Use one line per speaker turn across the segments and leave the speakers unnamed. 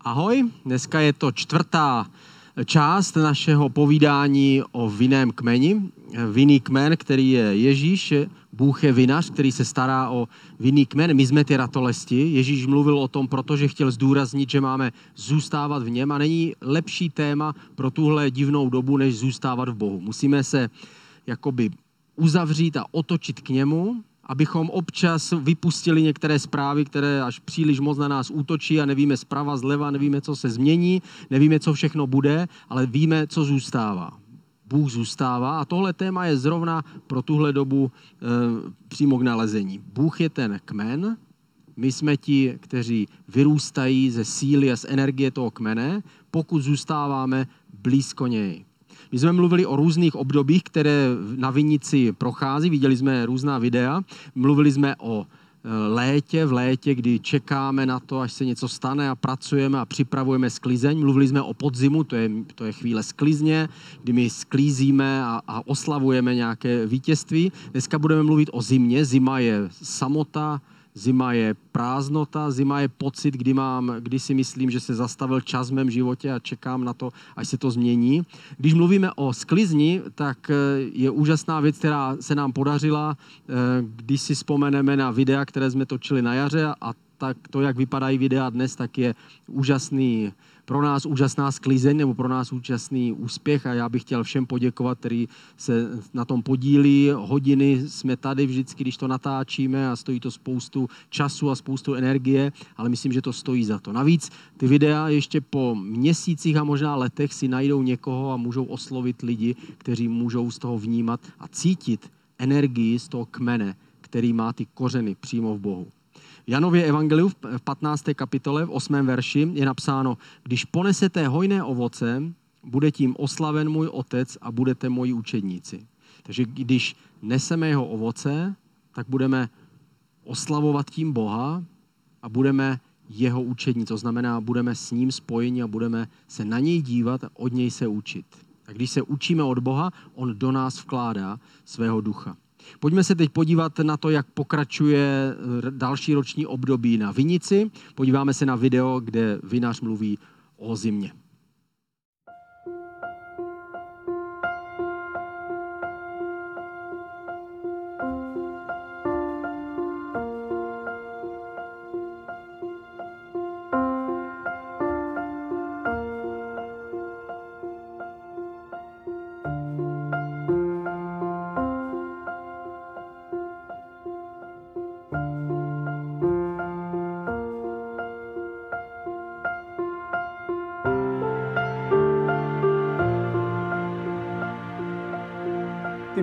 Ahoj, dneska je to čtvrtá část našeho povídání o vinném kmeni. Vinný kmen, který je Ježíš, Bůh je vinař, který se stará o vinný kmen. My jsme ty ratolesti. Ježíš mluvil o tom, protože chtěl zdůraznit, že máme zůstávat v něm a není lepší téma pro tuhle divnou dobu, než zůstávat v Bohu. Musíme se jakoby uzavřít a otočit k němu abychom občas vypustili některé zprávy, které až příliš moc na nás útočí a nevíme zprava, zleva, nevíme, co se změní, nevíme, co všechno bude, ale víme, co zůstává. Bůh zůstává a tohle téma je zrovna pro tuhle dobu e, přímo k nalezení. Bůh je ten kmen, my jsme ti, kteří vyrůstají ze síly a z energie toho kmene, pokud zůstáváme blízko něj. My jsme mluvili o různých obdobích, které na Vinici prochází, viděli jsme různá videa, mluvili jsme o e, létě, v létě, kdy čekáme na to, až se něco stane a pracujeme a připravujeme sklizeň. Mluvili jsme o podzimu, to je, to je chvíle sklizně, kdy my sklízíme a, a oslavujeme nějaké vítězství. Dneska budeme mluvit o zimě. Zima je samota, Zima je prázdnota, zima je pocit, kdy, mám, kdy si myslím, že se zastavil čas v mém životě a čekám na to, až se to změní. Když mluvíme o sklizni, tak eh, je úžasná věc, která se nám podařila, eh, když si vzpomeneme na videa, které jsme točili na jaře a tak to, jak vypadají videa dnes, tak je úžasný pro nás úžasná sklizeň nebo pro nás úžasný úspěch a já bych chtěl všem poděkovat, který se na tom podílí. Hodiny jsme tady vždycky, když to natáčíme a stojí to spoustu času a spoustu energie, ale myslím, že to stojí za to. Navíc ty videa ještě po měsících a možná letech si najdou někoho a můžou oslovit lidi, kteří můžou z toho vnímat a cítit energii z toho kmene, který má ty kořeny přímo v Bohu. Janově evangeliu v 15. kapitole v 8. verši je napsáno, když ponesete hojné ovoce, bude tím oslaven můj otec a budete moji učedníci. Takže když neseme jeho ovoce, tak budeme oslavovat tím Boha a budeme jeho učední. To znamená, budeme s ním spojeni a budeme se na něj dívat a od něj se učit. A když se učíme od Boha, on do nás vkládá svého ducha. Pojďme se teď podívat na to, jak pokračuje eh, další roční období na Vinici. Podíváme se na video, kde vinař mluví o zimě.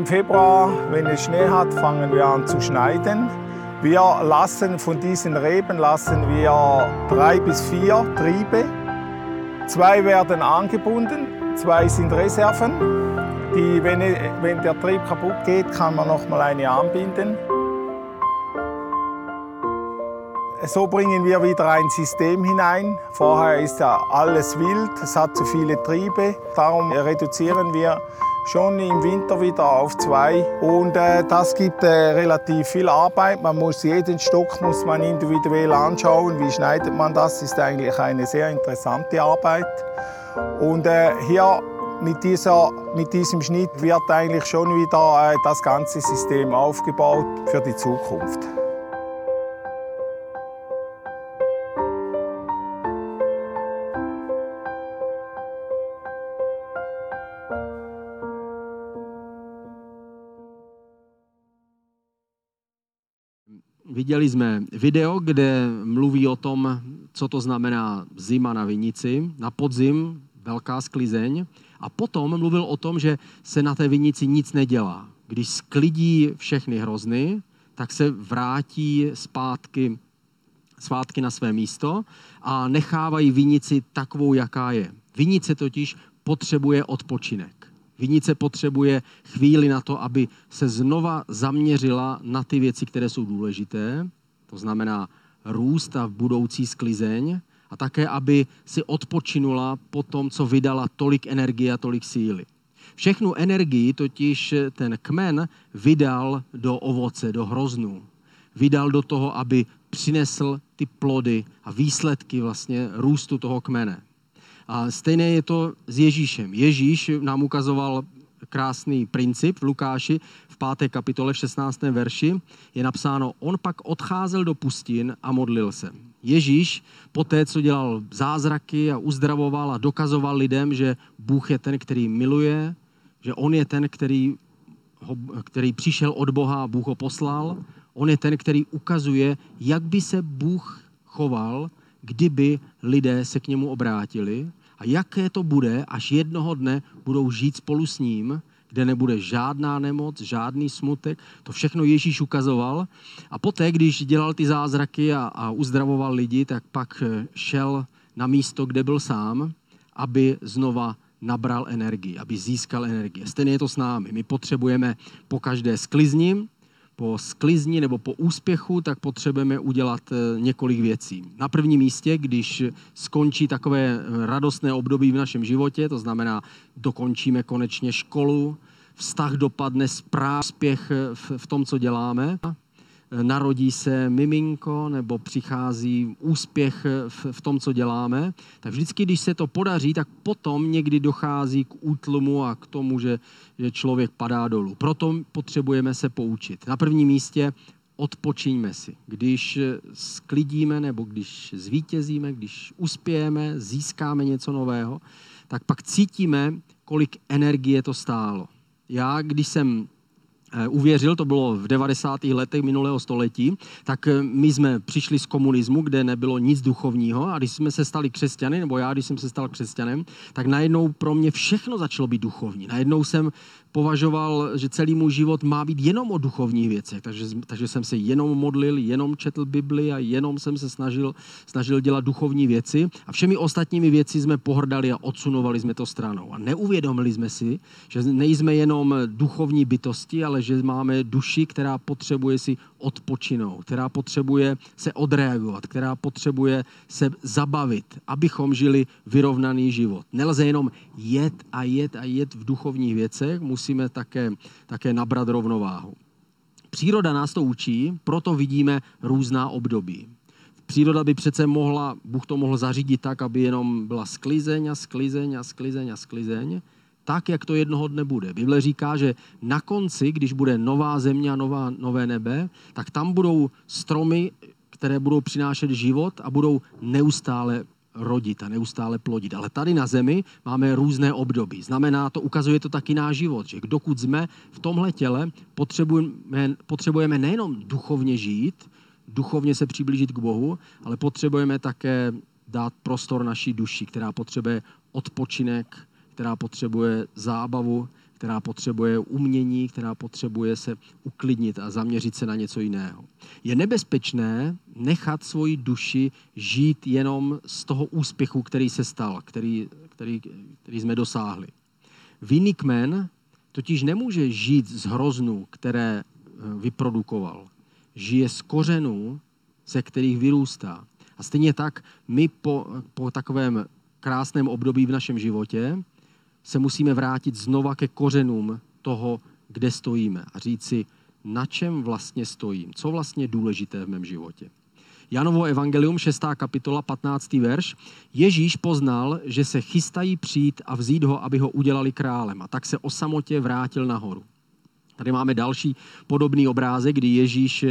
Im Februar, wenn es Schnee hat, fangen wir an zu schneiden. Wir lassen von diesen Reben lassen wir drei bis vier Triebe. Zwei werden angebunden, zwei sind Reserven. Die, wenn, wenn der Trieb kaputt geht, kann man noch mal eine anbinden. So bringen wir wieder ein System hinein. Vorher ist ja alles wild, es hat zu viele Triebe. Darum reduzieren wir schon im Winter wieder auf zwei. Und äh, das gibt äh, relativ viel Arbeit. Man muss jeden Stock muss man individuell anschauen. Wie schneidet man das? Ist eigentlich eine sehr interessante Arbeit. Und äh, hier mit, dieser, mit diesem Schnitt wird eigentlich schon wieder äh, das ganze System aufgebaut für die Zukunft.
Viděli jsme video, kde mluví o tom, co to znamená zima na vinici, na podzim velká sklizeň a potom mluvil o tom, že se na té vinici nic nedělá. Když sklidí všechny hrozny, tak se vrátí zpátky, zpátky na své místo a nechávají vinici takovou, jaká je. Vinice totiž potřebuje odpočinek. Vinice potřebuje chvíli na to, aby se znova zaměřila na ty věci, které jsou důležité, to znamená růst a budoucí sklizeň, a také, aby si odpočinula po tom, co vydala tolik energie a tolik síly. Všechnu energii totiž ten kmen vydal do ovoce, do hroznů. Vydal do toho, aby přinesl ty plody a výsledky vlastně růstu toho kmene. A stejné je to s Ježíšem. Ježíš nám ukazoval krásný princip v Lukáši v 5. kapitole v 16. verši. Je napsáno, on pak odcházel do pustin a modlil se. Ježíš po té, co dělal zázraky a uzdravoval a dokazoval lidem, že Bůh je ten, který miluje, že on je ten, který, ho, který přišel od Boha a Bůh ho poslal, on je ten, který ukazuje, jak by se Bůh choval, kdyby lidé se k němu obrátili a jaké to bude, až jednoho dne budou žít spolu s ním, kde nebude žádná nemoc, žádný smutek. To všechno Ježíš ukazoval. A poté, když dělal ty zázraky a, a uzdravoval lidi, tak pak eh, šel na místo, kde byl sám, aby znova nabral energii, aby získal energii. Stejně je to s námi. My potřebujeme po každé sklizni, po sklizni nebo po úspěchu, tak potřebujeme udělat eh, několik věcí. Na prvním místě, když skončí takové eh, radostné období v našem životě, to znamená, dokončíme konečně školu, vztah dopadne správně, úspěch eh, v, v tom, co děláme, narodí se miminko nebo přichází úspěch v, v tom, co děláme, tak vždycky, když se to podaří, tak potom někdy dochází k útlumu a k tomu, že, že člověk padá dolů. Proto potřebujeme se poučit. Na prvním místě odpočiňme si. Když sklidíme nebo když zvítězíme, když uspějeme, získáme něco nového, tak pak cítíme, kolik energie to stálo. Já, když jsem Eh, uvěřil, to bylo v 90. letech minulého století, tak eh, my jsme přišli z komunismu, kde nebylo nic duchovního a když jsme se stali křesťany, nebo já, když jsem se stal křesťanem, tak najednou pro mě všechno začalo být duchovní. Najednou jsem považoval, že celý můj život má být jenom o duchovních věcech, takže, takže jsem se jenom modlil, jenom četl Bibli a jenom jsem se snažil, snažil dělat duchovní věci a všemi ostatními věci jsme pohrdali a odsunovali jsme to stranou. A neuvědomili jsme si, že nejsme jenom duchovní bytosti, ale že máme duši, která potřebuje si odpočinout, která potřebuje se odreagovat, která potřebuje se zabavit, abychom žili vyrovnaný život. Nelze jenom jet a jet a jet v duchovních věcech, musíme také, také nabrat rovnováhu. Příroda nás to učí, proto vidíme různá období. Příroda by přece mohla, Bůh to mohl zařídit tak, aby jenom byla sklizeň a sklizeň a sklizeň a sklizeň, tak, jak to jednoho dne bude. Bible říká, že na konci, když bude nová země a nová, nové nebe, tak tam budou stromy, které budou přinášet život a budou neustále rodit a neustále plodit. Ale tady na zemi máme různé období. Znamená to, ukazuje to taky náš život, že dokud jsme v tomhle těle, potřebujeme, potřebujeme nejenom duchovně žít, duchovně se přiblížit k Bohu, ale potřebujeme také dát prostor naší duši, která potřebuje odpočinek, která potřebuje zábavu, která potřebuje umění, která potřebuje se uklidnit a zaměřit se na něco jiného. Je nebezpečné nechat svoji duši žít jenom z toho úspěchu, který se stal, který, který, který jsme dosáhli. Vinný kmen totiž nemůže žít z hroznů, které eh, vyprodukoval. Žije z kořenů, ze kterých vyrůstá. A stejně tak my po, po takovém krásném období v našem životě se musíme vrátit znova ke kořenům toho, kde stojíme a říct si, na čem vlastně stojím, co vlastně je důležité v mém životě. Janovo evangelium, 6. kapitola, 15. verš. Ježíš poznal, že se chystají přijít a vzít ho, aby ho udělali králem. A tak se o samotě vrátil nahoru. Tady máme další podobný obrázek, kdy Ježíš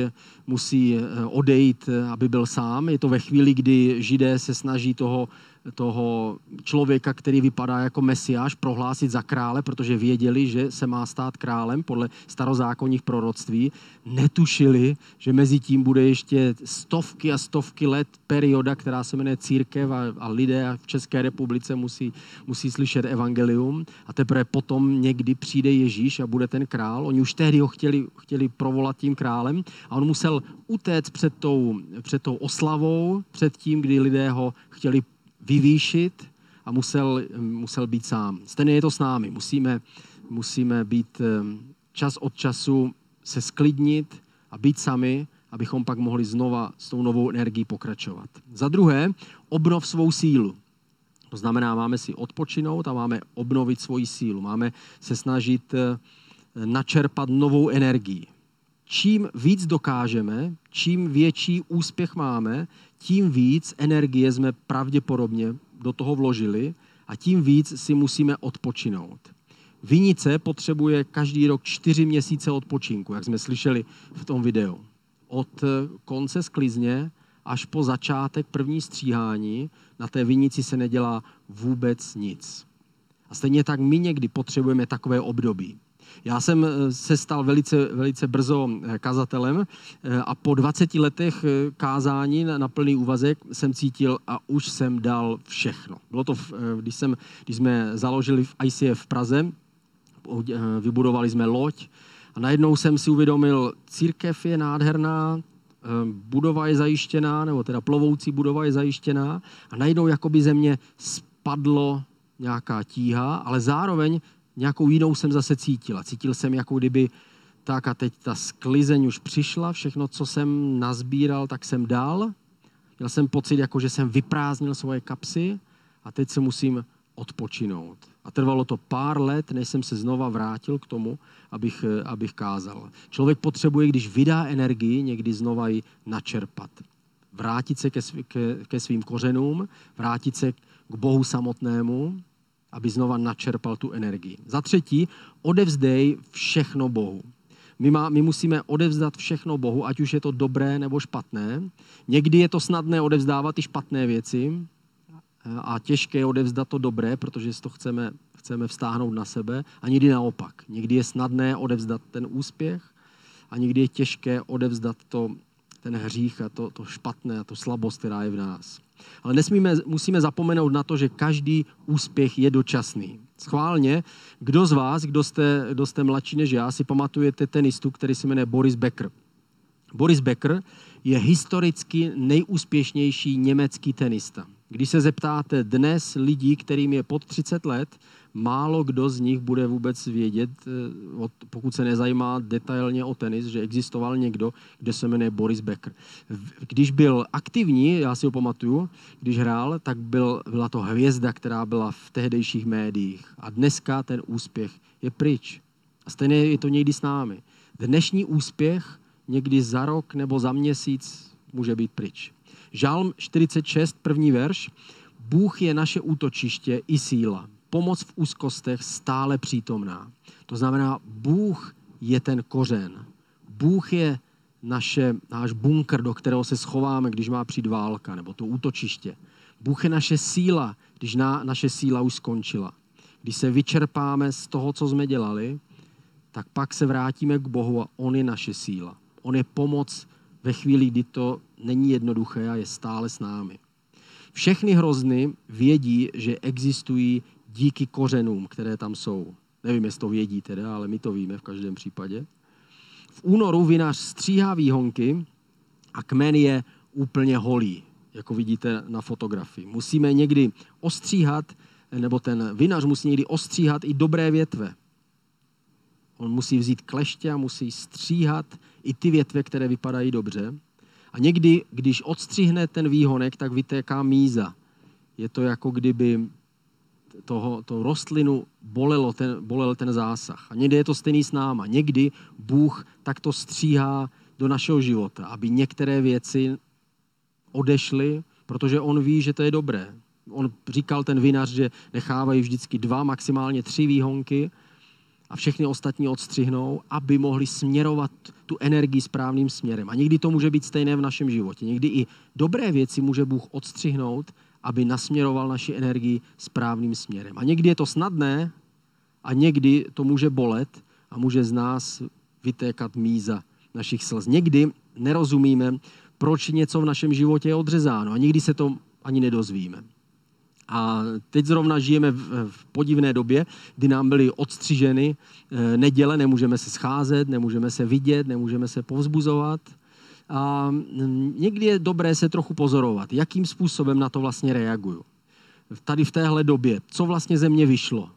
musí odejít, aby byl sám. Je to ve chvíli, kdy židé se snaží toho toho člověka, který vypadá jako mesiáš, prohlásit za krále, protože věděli, že se má stát králem podle starozákonních proroctví, netušili, že mezi tím bude ještě stovky a stovky let perioda, která se jmenuje církev a, a lidé v České republice musí, musí slyšet evangelium a teprve potom někdy přijde Ježíš a bude ten král. Oni už tehdy ho chtěli, chtěli provolat tím králem a on musel utéct před tou, před tou oslavou, před tím, kdy lidé ho chtěli vyvýšit a musel, musel být sám. Stejně je to s námi. Musíme, musíme být čas od času se sklidnit a být sami, abychom pak mohli znova s tou novou energií pokračovat. Za druhé, obnov svou sílu. To znamená, máme si odpočinout a máme obnovit svoji sílu. Máme se snažit eh, načerpat novou energii. Čím víc dokážeme, čím větší úspěch máme, tím víc energie jsme pravděpodobně do toho vložili a tím víc si musíme odpočinout. Vinice potřebuje každý rok čtyři měsíce odpočinku, jak jsme slyšeli v tom videu. Od konce sklizně až po začátek první stříhání na té vinici se nedělá vůbec nic. A stejně tak my někdy potřebujeme takové období. Já jsem eh, se stal velice, velice brzo eh, kazatelem eh, a po 20 letech kázání na, plný úvazek jsem cítil a už jsem dal všechno. Bylo to, když, jsem, když jsme založili v ICF v Praze, vybudovali jsme loď a najednou jsem si uvědomil, církev je nádherná, budova je zajištěná, nebo teda plovoucí budova je zajištěná a najednou jakoby ze mě spadlo nějaká tíha, ale zároveň nějakou jinou jsem zase cítil. cítil jsem, jako kdyby tak a teď ta sklizeň už přišla, všechno, co jsem nazbíral, tak jsem dal. Měl jsem pocit, jako že jsem vyprázdnil svoje kapsy a teď se musím odpočinout. A trvalo to pár let, než jsem se znova vrátil k tomu, abych, abych kázal. Člověk potřebuje, když vydá energii, někdy znova ji načerpat. Vrátit se ke, ke, ke svým kořenům, vrátit se k Bohu samotnému, aby znova načerpal tu energii. Za třetí, odevzdej všechno Bohu. My, má, my musíme odevzdat všechno Bohu, ať už je to dobré nebo špatné. Někdy je to snadné odevzdávat i špatné věci a těžké je odevzdat to dobré, protože si to chceme, chceme vztáhnout na sebe. A někdy naopak. Někdy je snadné odevzdat ten úspěch a někdy je těžké odevzdat to, ten hřích a to, to špatné a to slabost, která je v nás. Ale nesmíme, musíme zapomenout na to, že každý úspěch je dočasný. Schválně, kdo z vás, kdo jste, kdo jste mladší než já, si pamatujete tenistu, který se jmenuje Boris Becker. Boris Becker je historicky nejúspěšnější německý tenista. Když se zeptáte dnes lidí, kterým je pod 30 let, málo kdo z nich bude vůbec vědět, eh, pokud se nezajímá detailně o tenis, že existoval někdo, kde se jmenuje Boris Becker. Když byl aktivní, já si ho pamatuju, když hrál, tak byl, byla to hvězda, která byla v tehdejších médiích. A dneska ten úspěch je pryč. A stejně je to někdy s námi. Dnešní úspěch někdy za rok nebo za měsíc může být pryč. Žálm 46, první verš. Bůh je naše útočiště i síla pomoc v úzkostech stále přítomná. To znamená, Bůh je ten kořen. Bůh je naše, náš bunkr, do kterého se schováme, když má přijít válka, nebo to útočiště. Bůh je naše síla, když na, naše síla už skončila. Když se vyčerpáme z toho, co jsme dělali, tak pak se vrátíme k Bohu a On je naše síla. On je pomoc ve chvíli, kdy to není jednoduché a je stále s námi. Všechny hrozny vědí, že existují díky kořenům, které tam jsou. Nevím, jestli to vědí teda, ale my to víme v každém případě. V únoru vinař stříhá výhonky a kmen je úplně holý, jako vidíte na fotografii. Musíme někdy ostříhat, nebo ten vinař musí někdy ostříhat i dobré větve. On musí vzít kleště a musí stříhat i ty větve, které vypadají dobře. A někdy, když odstřihne ten výhonek, tak vytéká míza. Je to jako kdyby toho, toho rostlinu bolelo ten, bolel ten zásah. A někdy je to stejný s náma. Někdy Bůh takto stříhá do našeho života, aby některé věci odešly, protože on ví, že to je dobré. On říkal ten vinař, že nechávají vždycky dva, maximálně tři výhonky a všechny ostatní odstřihnou, aby mohli směrovat tu energii správným směrem. A někdy to může být stejné v našem životě. Někdy i dobré věci může Bůh odstřihnout, aby nasměroval naši energii správným směrem. A někdy je to snadné a někdy to může bolet a může z nás vytékat míza našich slz. Někdy nerozumíme, proč něco v našem životě je odřezáno a někdy se to ani nedozvíme. A teď zrovna žijeme v podivné době, kdy nám byly odstřiženy eh, neděle, nemůžeme se scházet, nemůžeme se vidět, nemůžeme se povzbuzovat – někdy je dobré se trochu pozorovat, jakým způsobem na to vlastně reaguju. Tady v téhle době, co vlastně ze mě vyšlo?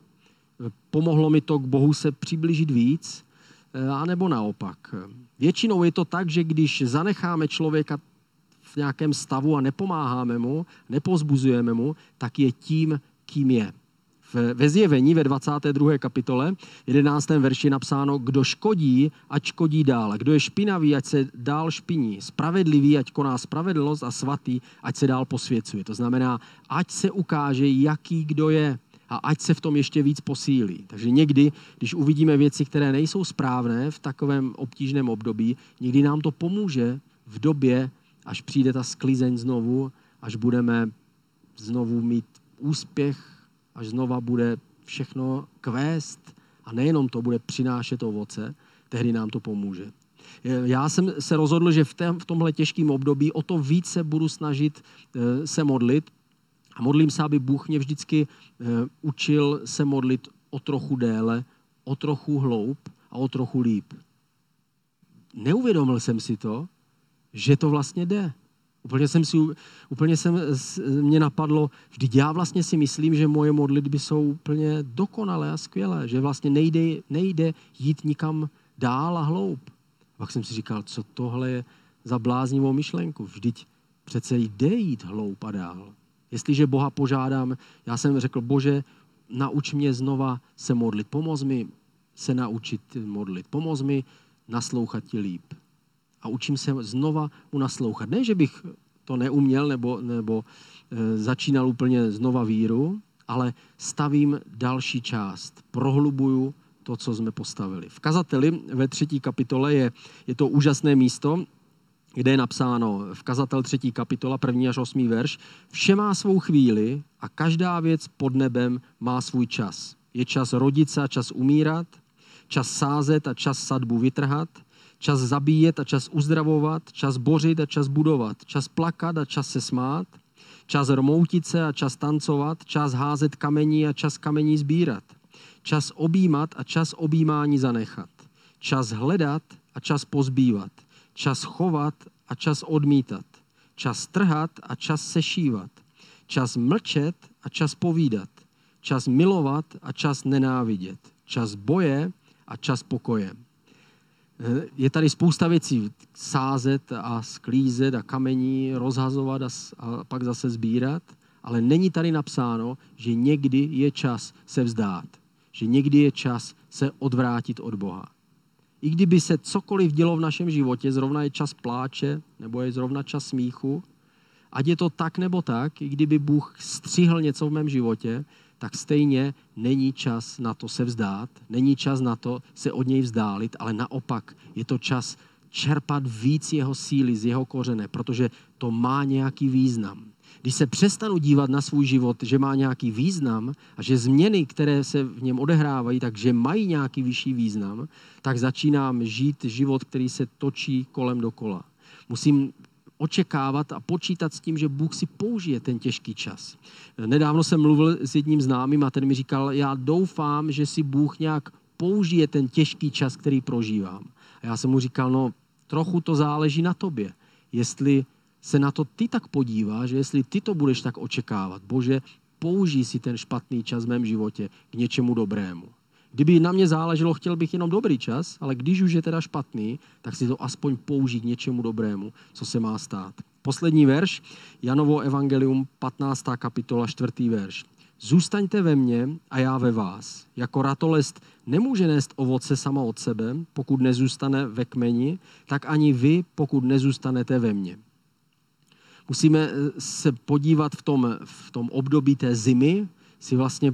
Pomohlo mi to k Bohu se přiblížit víc, e, anebo naopak? Většinou je to tak, že když zanecháme člověka v nějakém stavu a nepomáháme mu, nepozbuzujeme mu, tak je tím, kým je. Ve zjevení ve 22. kapitole 11. verši napsáno, kdo škodí, ať škodí dál. Kdo je špinavý, ať se dál špiní. Spravedlivý, ať koná spravedlnost a svatý, ať se dál posvěcuje. To znamená, ať se ukáže, jaký kdo je a ať se v tom ještě víc posílí. Takže někdy, když uvidíme věci, které nejsou správné v takovém obtížném období, někdy nám to pomůže v době, až přijde ta sklizeň znovu, až budeme znovu mít úspěch, až znova bude všechno kvést a nejenom to bude přinášet ovoce, tehdy nám to pomůže. Já jsem se rozhodl, že v, tomhle těžkém období o to více budu snažit eh, se modlit a modlím se, aby Bůh mě vždycky eh, učil se modlit o trochu déle, o trochu hloub a o trochu líp. Neuvědomil jsem si to, že to vlastně jde. Úplně, jsem si, úplně jsem, mě napadlo, vždyť já vlastně si myslím, že moje modlitby jsou úplně dokonalé a skvělé, že vlastně nejde, nejde jít nikam dál a hloub. Pak jsem si říkal, co tohle je za bláznivou myšlenku. Vždyť přece jde jít hloub a dál. Jestliže Boha požádám, já jsem řekl, Bože, nauč mě znova se modlit. Pomoz mi se naučit modlit. Pomoz mi naslouchat ti líp a učím se znova mu naslouchat. Ne, že bych to neuměl nebo, nebo e, začínal úplně znova víru, ale stavím další část, prohlubuju to, co jsme postavili. V kazateli ve třetí kapitole je, je to úžasné místo, kde je napsáno v kazatel třetí kapitola, první až osmý verš, vše má svou chvíli a každá věc pod nebem má svůj čas. Je čas rodit se a čas umírat, čas sázet a čas sadbu vytrhat, čas zabíjet a čas uzdravovat, čas bořit a čas budovat, čas plakat a čas se smát, čas rmoutit se a čas tancovat, čas házet kamení a čas kamení sbírat, čas objímat a čas objímání zanechat, čas hledat a čas pozbývat, čas chovat a čas odmítat, čas trhat a čas sešívat, čas mlčet a čas povídat, čas milovat a čas nenávidět, čas boje a čas pokoje Eh, je tady spousta věcí. Sázet a sklízet a kamení, rozhazovat a, a pak zase sbírat. Ale není tady napsáno, že někdy je čas se vzdát. Že někdy je čas se odvrátit od Boha. I kdyby se cokoliv dělo v našem životě, zrovna je čas pláče, nebo je zrovna čas smíchu, ať je to tak nebo tak, i kdyby Bůh střihl něco v mém životě, tak stejně není čas na to se vzdát, není čas na to se od něj vzdálit, ale naopak je to čas čerpat víc jeho síly z jeho kořene, protože to má nějaký význam. Když se přestanu dívat na svůj život, že má nějaký význam a že změny, které se v něm odehrávají, takže mají nějaký vyšší význam, tak začínám žít život, který se točí kolem dokola. Musím očekávat a počítat s tím, že Bůh si použije ten těžký čas. Nedávno jsem mluvil s jedním známým a ten mi říkal, já doufám, že si Bůh nějak použije ten těžký čas, který prožívám. A já jsem mu říkal, no trochu to záleží na tobě. Jestli se na to ty tak podíváš, jestli ty to budeš tak očekávat, Bože, použij si ten špatný čas v mém životě k něčemu dobrému. Kdyby na mě záleželo, chtěl bych jenom dobrý čas, ale když už je teda špatný, tak si to aspoň použít něčemu dobrému, co se má stát. Poslední verš, Janovo evangelium, 15. kapitola, 4. verš. Zůstaňte ve mně a já ve vás. Jako ratolest nemůže nést ovoce sama od sebe, pokud nezůstane ve kmeni, tak ani vy, pokud nezůstanete ve mně. Musíme eh, se podívat v tom, v tom období té zimy, si vlastně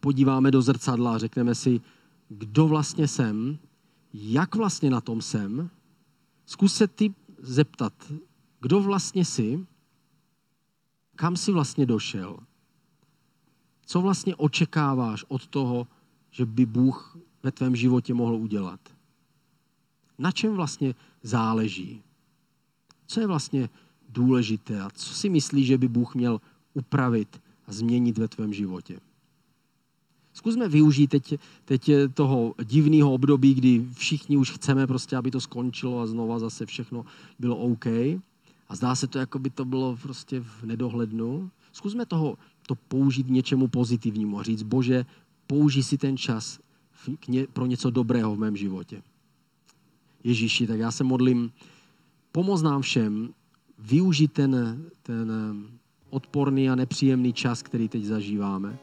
podíváme do zrcadla a řekneme si, kdo vlastně jsem, jak vlastně na tom jsem, zkus se ty zeptat, kdo vlastně jsi, kam jsi vlastně došel, co vlastně očekáváš od toho, že by Bůh ve tvém životě mohl udělat. Na čem vlastně záleží? Co je vlastně důležité a co si myslíš, že by Bůh měl upravit a změnit ve tvém životě? Zkusme využít teď, teď toho divného období, kdy všichni už chceme prostě, aby to skončilo a znova zase všechno bylo OK. A zdá se to, jako by to bylo prostě v nedohlednu. Zkusme toho, to použít k něčemu pozitivnímu a říct, bože, použij si ten čas pro něco dobrého v mém životě. Ježíši, tak já se modlím, pomoz nám všem využít ten, ten odporný a nepříjemný čas, který teď zažíváme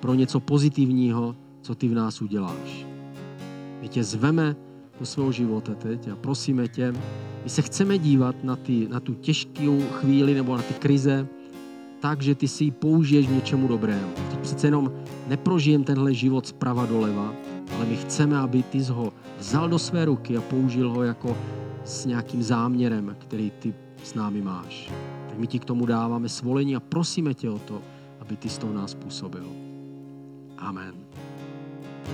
pro něco pozitivního, co ty v nás uděláš. My tě zveme do svého života teď a prosíme tě, my se chceme dívat na, ty, na tu těžkou chvíli nebo na ty krize tak, že ty si ji použiješ něčemu dobrému. Teď přece jenom neprožijem tenhle život zprava doleva, ale my chceme, aby ty ho vzal do své ruky a použil ho jako s nějakým záměrem, který ty s námi máš. Tak my ti k tomu dáváme svolení a prosíme tě o to, aby ty s tou nás působil. Amen.